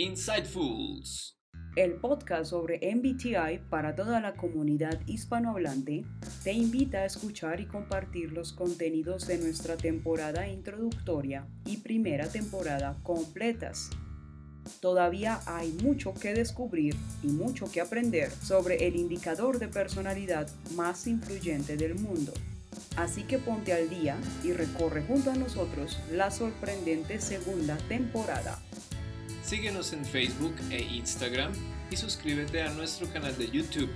Insightfuls. El podcast sobre MBTI para toda la comunidad hispanohablante te invita a escuchar y compartir los contenidos de nuestra temporada introductoria y primera temporada completas. Todavía hay mucho que descubrir y mucho que aprender sobre el indicador de personalidad más influyente del mundo. Así que ponte al día y recorre junto a nosotros la sorprendente segunda temporada. Síguenos en Facebook e Instagram y suscríbete a nuestro canal de YouTube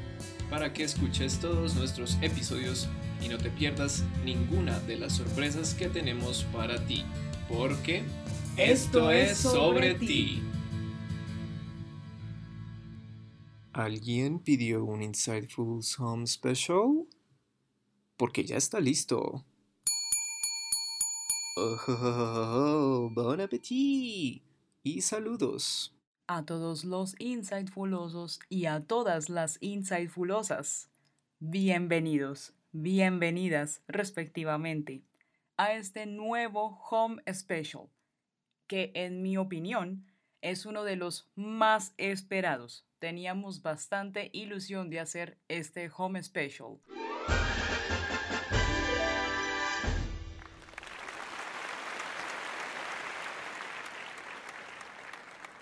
para que escuches todos nuestros episodios y no te pierdas ninguna de las sorpresas que tenemos para ti, porque esto es sobre ti. ¿Alguien pidió un Insightful Home Special? Porque ya está listo. Oh, oh, oh, bon appetit! Y saludos. A todos los insightfulosos y a todas las insightfulosas. Bienvenidos, bienvenidas respectivamente a este nuevo Home Special, que en mi opinión es uno de los más esperados. Teníamos bastante ilusión de hacer este Home Special.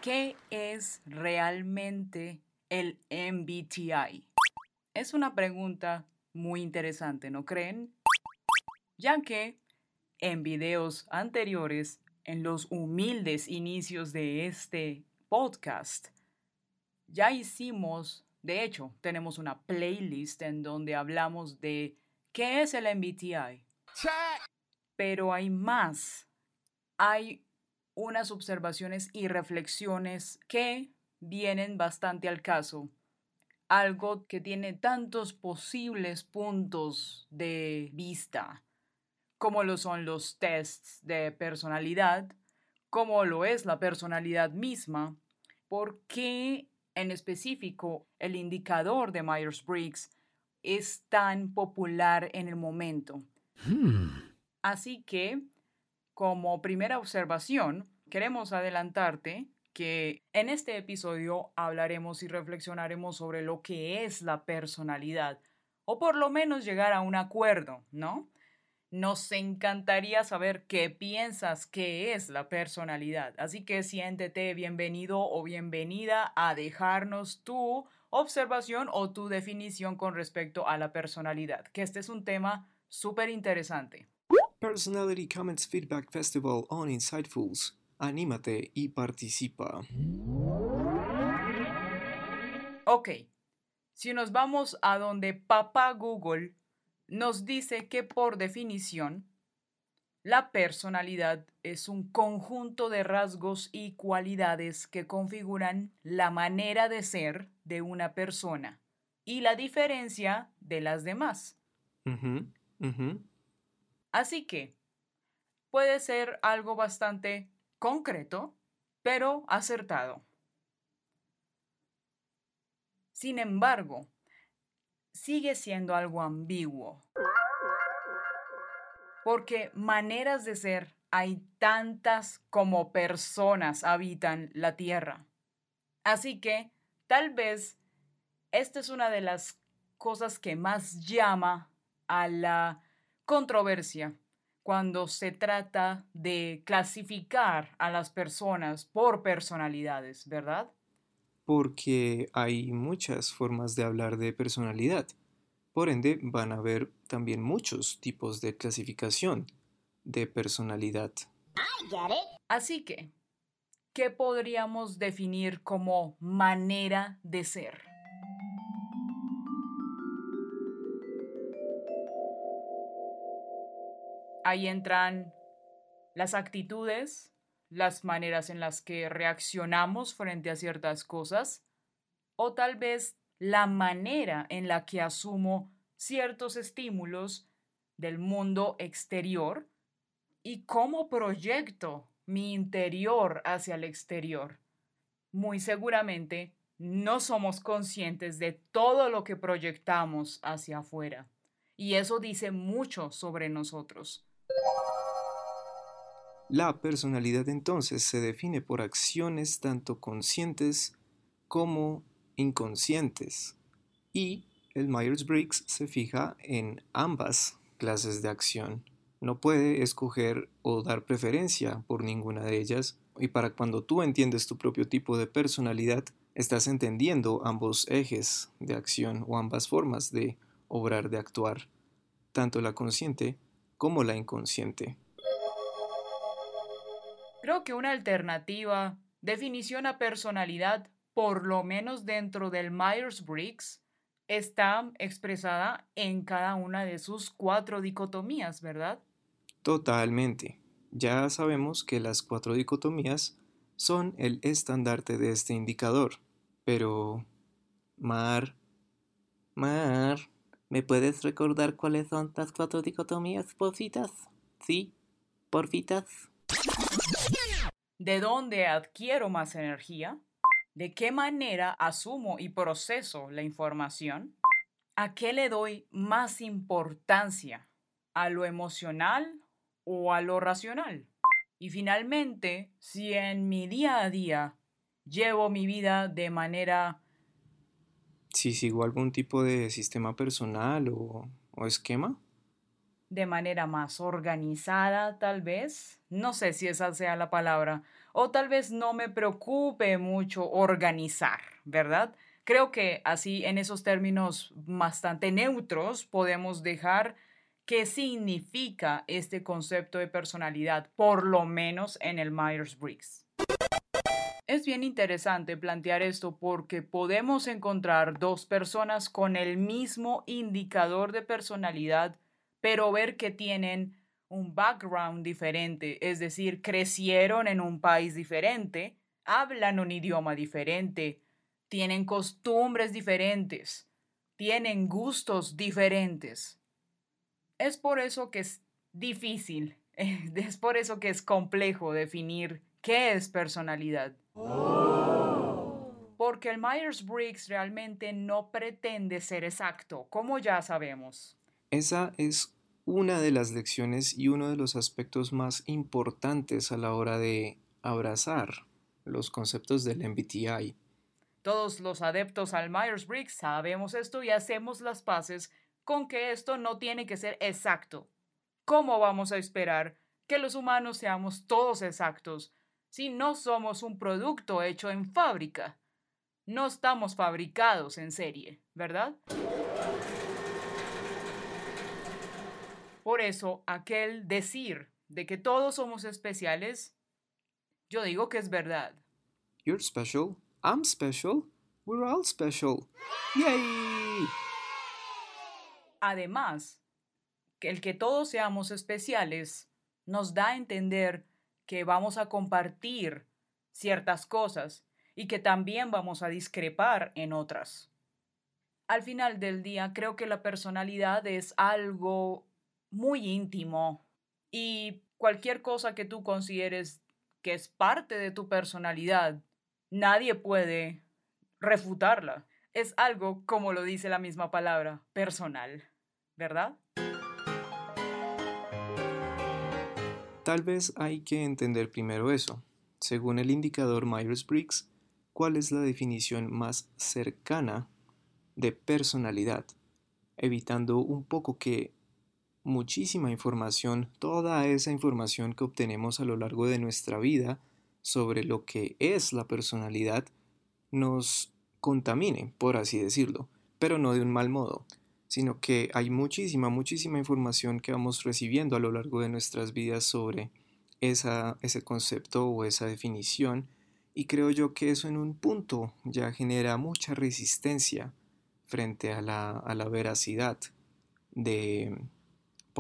¿Qué es realmente el MBTI? Es una pregunta muy interesante, ¿no creen? Ya que en videos anteriores, en los humildes inicios de este podcast, ya hicimos, de hecho, tenemos una playlist en donde hablamos de qué es el MBTI. Pero hay más. Hay unas observaciones y reflexiones que vienen bastante al caso. Algo que tiene tantos posibles puntos de vista, como lo son los tests de personalidad, como lo es la personalidad misma, por qué en específico el indicador de Myers-Briggs es tan popular en el momento. Hmm. Así que como primera observación, queremos adelantarte que en este episodio hablaremos y reflexionaremos sobre lo que es la personalidad, o por lo menos llegar a un acuerdo, ¿no? Nos encantaría saber qué piensas que es la personalidad, así que siéntete bienvenido o bienvenida a dejarnos tu observación o tu definición con respecto a la personalidad, que este es un tema súper interesante. Personality Comments Feedback Festival on Insightfuls. Anímate y participa. Ok, si nos vamos a donde papá Google nos dice que por definición, la personalidad es un conjunto de rasgos y cualidades que configuran la manera de ser de una persona y la diferencia de las demás. Así que puede ser algo bastante concreto, pero acertado. Sin embargo, sigue siendo algo ambiguo. Porque maneras de ser hay tantas como personas habitan la Tierra. Así que, tal vez, esta es una de las cosas que más llama a la controversia cuando se trata de clasificar a las personas por personalidades, ¿verdad? Porque hay muchas formas de hablar de personalidad. Por ende, van a haber también muchos tipos de clasificación de personalidad. Así que, ¿qué podríamos definir como manera de ser? Ahí entran las actitudes, las maneras en las que reaccionamos frente a ciertas cosas, o tal vez la manera en la que asumo ciertos estímulos del mundo exterior y cómo proyecto mi interior hacia el exterior. Muy seguramente no somos conscientes de todo lo que proyectamos hacia afuera, y eso dice mucho sobre nosotros. La personalidad entonces se define por acciones tanto conscientes como inconscientes y el Myers-Briggs se fija en ambas clases de acción. No puede escoger o dar preferencia por ninguna de ellas y para cuando tú entiendes tu propio tipo de personalidad, estás entendiendo ambos ejes de acción o ambas formas de obrar, de actuar, tanto la consciente como la inconsciente. Creo que una alternativa, definición a personalidad, por lo menos dentro del Myers-Briggs, está expresada en cada una de sus cuatro dicotomías, ¿verdad? Totalmente. Ya sabemos que las cuatro dicotomías son el estandarte de este indicador. Pero... Mar... Mar... ¿Me puedes recordar cuáles son las cuatro dicotomías, porfitas? Sí, porfitas. ¿De dónde adquiero más energía? ¿De qué manera asumo y proceso la información? ¿A qué le doy más importancia? ¿A lo emocional o a lo racional? Y finalmente, si en mi día a día llevo mi vida de manera... Si sigo algún tipo de sistema personal o, o esquema de manera más organizada, tal vez. No sé si esa sea la palabra. O tal vez no me preocupe mucho organizar, ¿verdad? Creo que así en esos términos bastante neutros podemos dejar qué significa este concepto de personalidad, por lo menos en el Myers-Briggs. Es bien interesante plantear esto porque podemos encontrar dos personas con el mismo indicador de personalidad pero ver que tienen un background diferente, es decir, crecieron en un país diferente, hablan un idioma diferente, tienen costumbres diferentes, tienen gustos diferentes. Es por eso que es difícil, es por eso que es complejo definir qué es personalidad. Porque el Myers-Briggs realmente no pretende ser exacto, como ya sabemos. Esa es una de las lecciones y uno de los aspectos más importantes a la hora de abrazar los conceptos del MBTI. Todos los adeptos al Myers-Briggs sabemos esto y hacemos las paces con que esto no tiene que ser exacto. ¿Cómo vamos a esperar que los humanos seamos todos exactos si no somos un producto hecho en fábrica? No estamos fabricados en serie, ¿verdad? Por eso, aquel decir de que todos somos especiales, yo digo que es verdad. You're special, I'm special, we're all special. ¡Yay! Además, el que todos seamos especiales nos da a entender que vamos a compartir ciertas cosas y que también vamos a discrepar en otras. Al final del día, creo que la personalidad es algo muy íntimo y cualquier cosa que tú consideres que es parte de tu personalidad, nadie puede refutarla. Es algo, como lo dice la misma palabra, personal, ¿verdad? Tal vez hay que entender primero eso. Según el indicador Myers-Briggs, ¿cuál es la definición más cercana de personalidad? Evitando un poco que muchísima información, toda esa información que obtenemos a lo largo de nuestra vida sobre lo que es la personalidad, nos contamine, por así decirlo, pero no de un mal modo, sino que hay muchísima, muchísima información que vamos recibiendo a lo largo de nuestras vidas sobre esa, ese concepto o esa definición, y creo yo que eso en un punto ya genera mucha resistencia frente a la, a la veracidad de,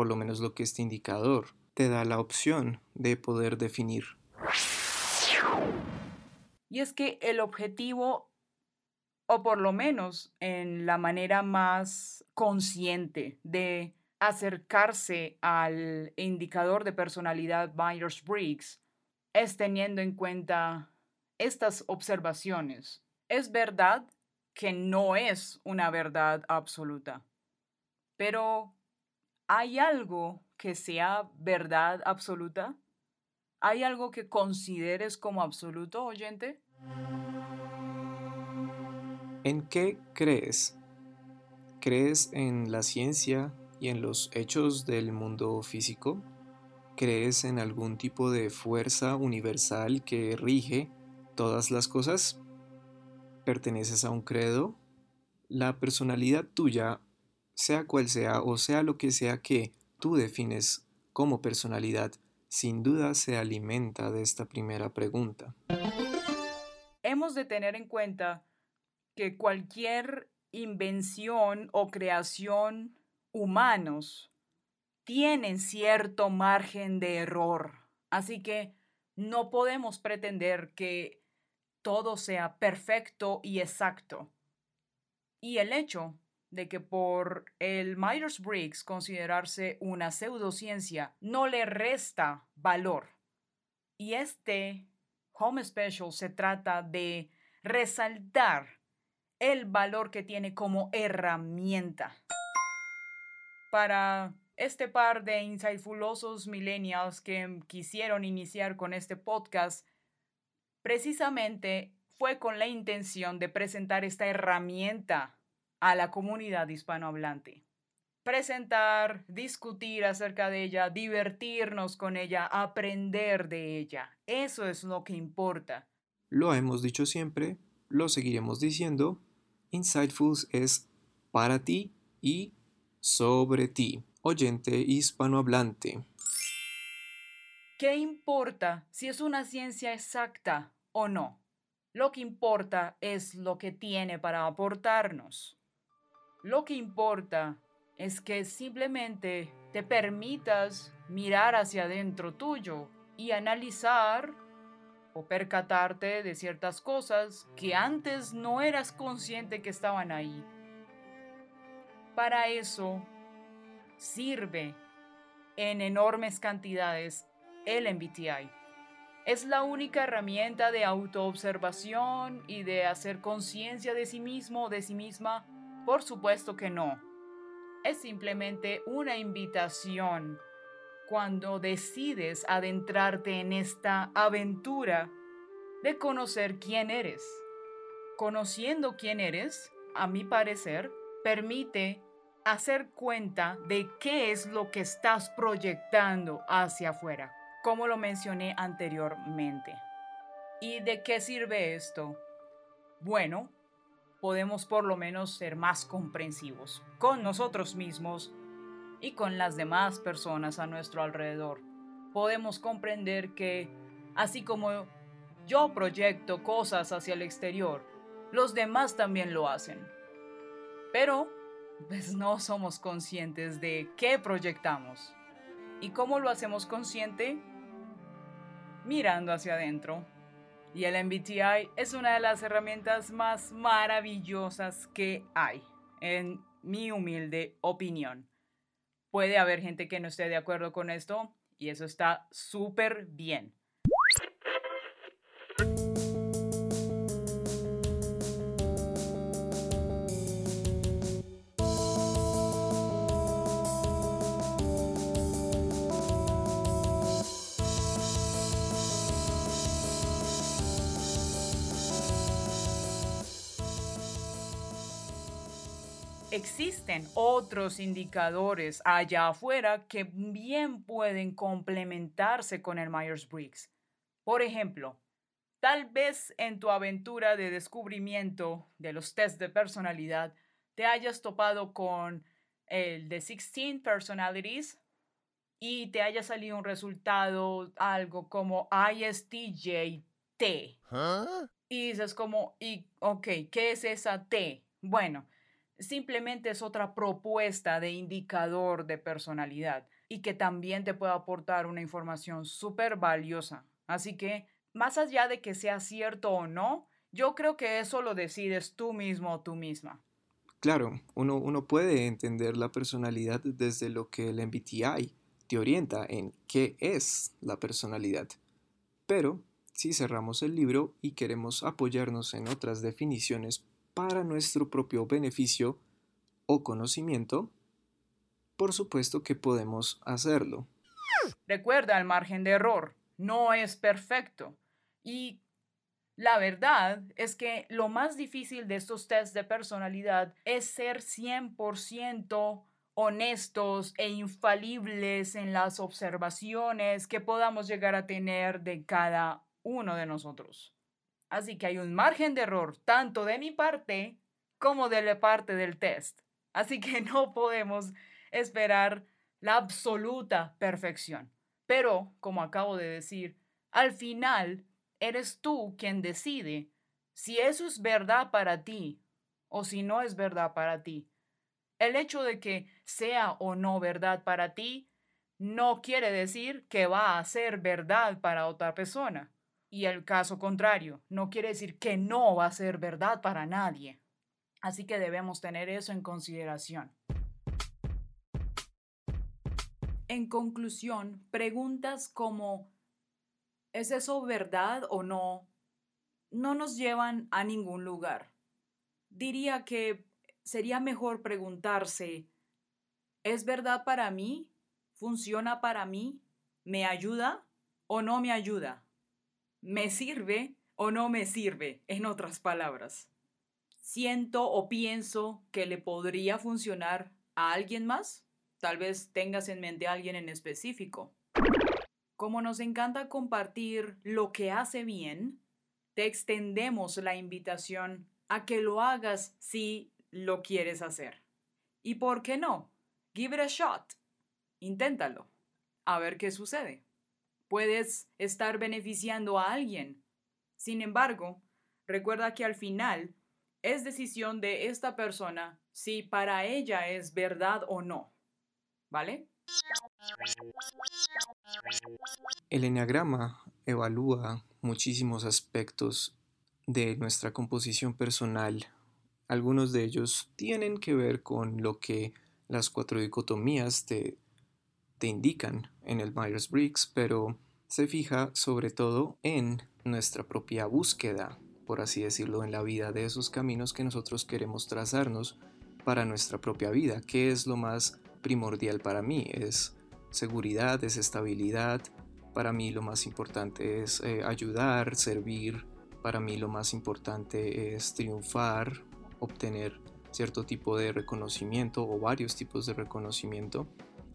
por lo menos lo que este indicador te da la opción de poder definir. Y es que el objetivo, o por lo menos en la manera más consciente de acercarse al indicador de personalidad Myers-Briggs, es teniendo en cuenta estas observaciones. Es verdad que no es una verdad absoluta, pero ¿Hay algo que sea verdad absoluta? ¿Hay algo que consideres como absoluto, oyente? ¿En qué crees? ¿Crees en la ciencia y en los hechos del mundo físico? ¿Crees en algún tipo de fuerza universal que rige todas las cosas? ¿Perteneces a un credo? La personalidad tuya, sea cual sea o sea lo que sea que tú defines como personalidad, sin duda se alimenta de esta primera pregunta. Hemos de tener en cuenta que cualquier invención o creación humanos tienen cierto margen de error. Así que no podemos pretender que todo sea perfecto y exacto. Y el hecho de que por el Myers-Briggs considerarse una pseudociencia no le resta valor. Y este Home Special se trata de resaltar el valor que tiene como herramienta. Para este par de insightfulosos millennials que quisieron iniciar con este podcast, precisamente fue con la intención de presentar esta herramienta a la comunidad hispanohablante. Presentar, discutir acerca de ella, divertirnos con ella, aprender de ella. Eso es lo que importa. Lo hemos dicho siempre, lo seguiremos diciendo. Insightfuls es para ti y sobre ti, oyente hispanohablante. ¿Qué importa si es una ciencia exacta o no? Lo que importa es lo que tiene para aportarnos. Lo que importa es que simplemente te permitas mirar hacia adentro tuyo y analizar o percatarte de ciertas cosas que antes no eras consciente que estaban ahí. Para eso sirve en enormes cantidades el MBTI. Es la única herramienta de autoobservación y de hacer conciencia de sí mismo o de sí misma por supuesto que no. Es simplemente una invitación cuando decides adentrarte en esta aventura de conocer quién eres. Conociendo quién eres, a mi parecer, permite hacer cuenta de qué es lo que estás proyectando hacia afuera, como lo mencioné anteriormente. ¿Y de qué sirve esto? Bueno, podemos por lo menos ser más comprensivos con nosotros mismos y con las demás personas a nuestro alrededor. Podemos comprender que, así como yo proyecto cosas hacia el exterior, los demás también lo hacen. Pero, pues no somos conscientes de qué proyectamos. ¿Y cómo lo hacemos consciente? Mirando hacia adentro, y el MBTI es una de las herramientas más maravillosas que hay, en mi humilde opinión. Puede haber gente que no esté de acuerdo con esto y eso está súper bien. Existen otros indicadores allá afuera que bien pueden complementarse con el Myers-Briggs. Por ejemplo, tal vez en tu aventura de descubrimiento de los test de personalidad te hayas topado con el de 16 personalities y te haya salido un resultado algo como ISTJT. ¿Ah? Y dices como, y, ok, ¿qué es esa T? Bueno, simplemente es otra propuesta de indicador de personalidad y que también te puede aportar una información súper valiosa. Así que, más allá de que sea cierto o no, yo creo que eso lo decides tú mismo o tú misma. Claro, uno, uno puede entender la personalidad desde lo que el MBTI te orienta en qué es la personalidad. Pero, si cerramos el libro y queremos apoyarnos en otras definiciones para nuestro propio beneficio o conocimiento, por supuesto que podemos hacerlo. Recuerda el margen de error. no es perfecto. Y la verdad es que lo más difícil de estos tests de personalidad es ser 100% honestos e infalibles en las observaciones que podamos llegar a tener de cada uno de nosotros. Así que hay un margen de error tanto de mi parte como de la parte del test. Así que no podemos esperar la absoluta perfección. Pero, como acabo de decir, al final eres tú quien decide si eso es verdad para ti o si no es verdad para ti. El hecho de que sea o no verdad para ti no quiere decir que va a ser verdad para otra persona. Y el caso contrario, no quiere decir que no va a ser verdad para nadie. Así que debemos tener eso en consideración. En conclusión, preguntas como ¿es eso verdad o no? no nos llevan a ningún lugar. Diría que sería mejor preguntarse, ¿es verdad para mí? ¿Funciona para mí? ¿Me ayuda o no me ayuda? ¿Me sirve o no me sirve? En otras palabras, ¿siento o pienso que le podría funcionar a alguien más? Tal vez tengas en mente a alguien en específico. Como nos encanta compartir lo que hace bien, te extendemos la invitación a que lo hagas si lo quieres hacer. ¿Y por qué no? Give it a shot. Inténtalo. A ver qué sucede. Puedes estar beneficiando a alguien. Sin embargo, recuerda que al final es decisión de esta persona si para ella es verdad o no. ¿Vale? El enneagrama evalúa muchísimos aspectos de nuestra composición personal algunos de ellos tienen que ver con lo que las cuatro dicotomías te, te indican en el Myers-Briggs, pero se fija sobre todo en nuestra propia búsqueda, por así decirlo, en la vida de esos caminos que nosotros queremos trazarnos para nuestra propia vida. ¿Qué es lo más primordial para mí? Es seguridad, es estabilidad. Para mí lo más importante es eh, ayudar, servir. Para mí lo más importante es triunfar, obtener cierto tipo de reconocimiento o varios tipos de reconocimiento.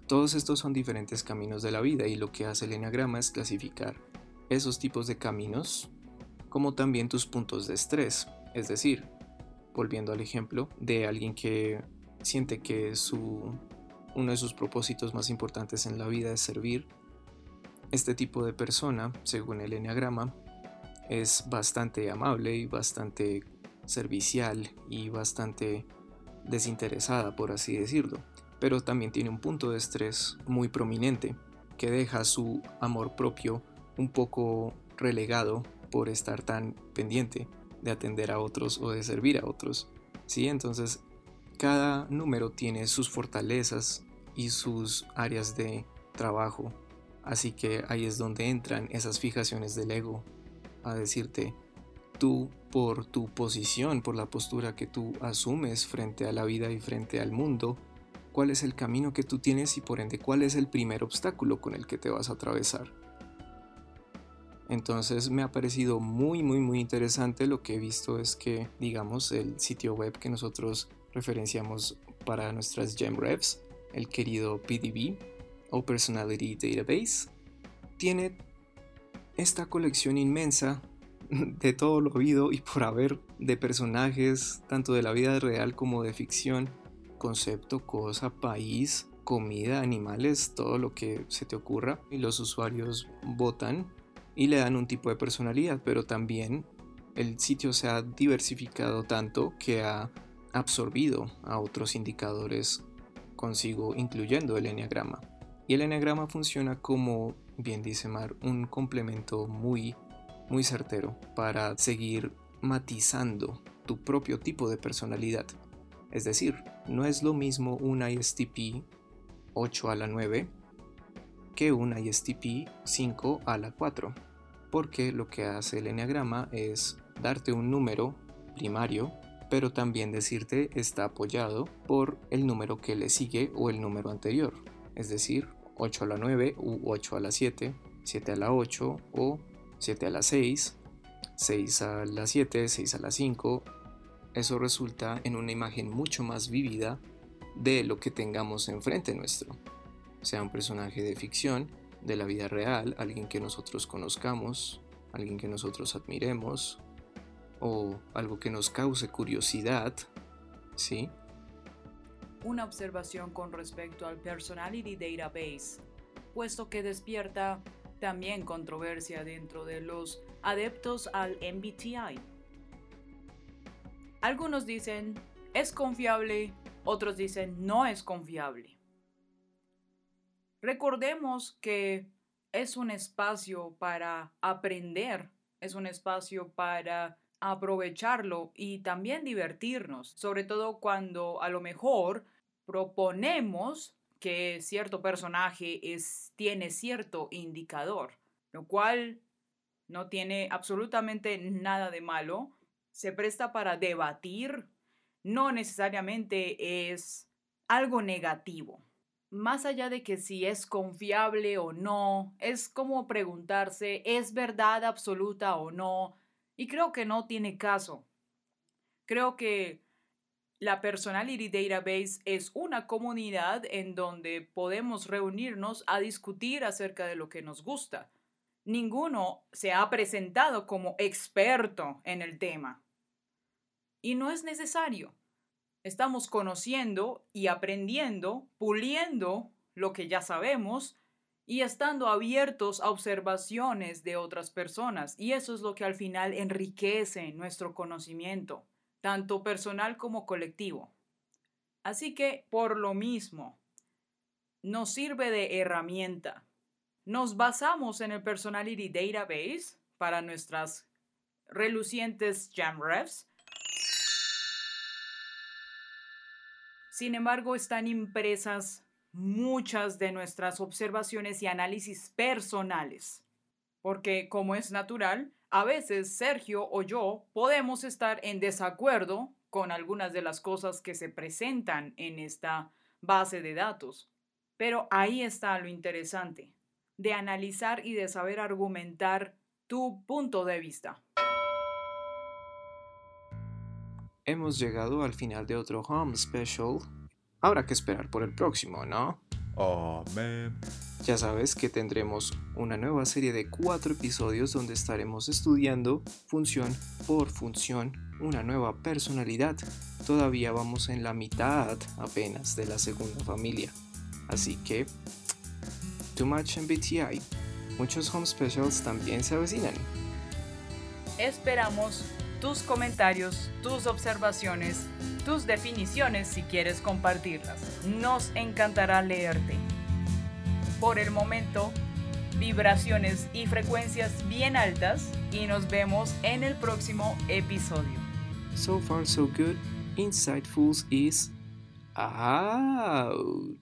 Todos estos son diferentes caminos de la vida y lo que hace el Enneagrama es clasificar esos tipos de caminos como también tus puntos de estrés. Es decir, volviendo al ejemplo de alguien que siente que su, uno de sus propósitos más importantes en la vida es servir, este tipo de persona, según el Enneagrama, es bastante amable y bastante servicial y bastante desinteresada, por así decirlo, pero también tiene un punto de estrés muy prominente que deja su amor propio un poco relegado por estar tan pendiente de atender a otros o de servir a otros. ¿sí? Entonces, cada número tiene sus fortalezas y sus áreas de trabajo. Así que ahí es donde entran esas fijaciones del ego a decirte, tú por tu posición, por la postura que tú asumes frente a la vida y frente al mundo, cuál es el camino que tú tienes y por ende cuál es el primer obstáculo con el que te vas a atravesar. Entonces me ha parecido muy muy muy interesante lo que he visto es que digamos el sitio web que nosotros referenciamos para nuestras GemRevs, el querido PDB o Personality Database, tiene esta colección inmensa de todo lo oído y por haber de personajes tanto de la vida real como de ficción, concepto, cosa, país, comida, animales, todo lo que se te ocurra y los usuarios votan y le dan un tipo de personalidad, pero también el sitio se ha diversificado tanto que ha absorbido a otros indicadores consigo, incluyendo el enneagrama. Y el enneagrama funciona como, bien dice Mar, un complemento muy muy certero para seguir matizando tu propio tipo de personalidad. Es decir, no es lo mismo un ISTP 8 a la 9 que un ISTP 5 a la 4, porque lo que hace el enneagrama es darte un número primario, pero también decirte está apoyado por el número que le sigue o el número anterior, es decir, 8 a la 9 u 8 a la 7 7 a la 8 o 7 a la 6, 6 a la 7, 6 a la 5. Eso resulta en una imagen mucho más vívida de lo que tengamos enfrente nuestro. Sea un personaje de ficción, de la vida real, alguien que nosotros conozcamos, alguien que nosotros admiremos, o algo que nos cause curiosidad, ¿sí? Una observación con respecto al Personality Database, puesto que despierta también controversia dentro de los adeptos al MBTI. Algunos dicen es confiable, otros dicen no es confiable. Recordemos que es un espacio para aprender, es un espacio para aprovecharlo y también divertirnos, sobre todo cuando a lo mejor proponemos que cierto personaje es, tiene cierto indicador, lo cual no tiene absolutamente nada de malo, se presta para debatir, no necesariamente es algo negativo. Más allá de que si es confiable o no, es como preguntarse, ¿es verdad absoluta o no? Y creo que no tiene caso. Creo que la Personality Database es una comunidad en donde podemos reunirnos a discutir acerca de lo que nos gusta. Ninguno se ha presentado como experto en el tema. Y no es necesario. Estamos conociendo y aprendiendo, puliendo lo que ya sabemos y estando abiertos a observaciones de otras personas. Y eso es lo que al final enriquece nuestro conocimiento, tanto personal como colectivo. Así que, por lo mismo, nos sirve de herramienta. Nos basamos en el Personality Database para nuestras relucientes Jamrefs. Sin embargo, están impresas muchas de nuestras observaciones y análisis personales. Porque, como es natural, a veces Sergio o yo podemos estar en desacuerdo con algunas de las cosas que se presentan en esta base de datos. Pero ahí está lo interesante, de analizar y de saber argumentar tu punto de vista. Hemos llegado al final de otro Home Special Habrá que esperar por el próximo, ¿no? Amén. Ya sabes que tendremos una nueva serie de cuatro episodios donde estaremos estudiando función por función una nueva personalidad. Todavía vamos en la mitad apenas de la segunda familia. Así que, too much MBTI. Muchos home specials también se avecinan. Esperamos tus comentarios, tus observaciones, tus definiciones si quieres compartirlas. Nos encantará leerte. Por el momento, vibraciones y frecuencias bien altas y nos vemos en el próximo episodio. So far so good. Insightfuls is out.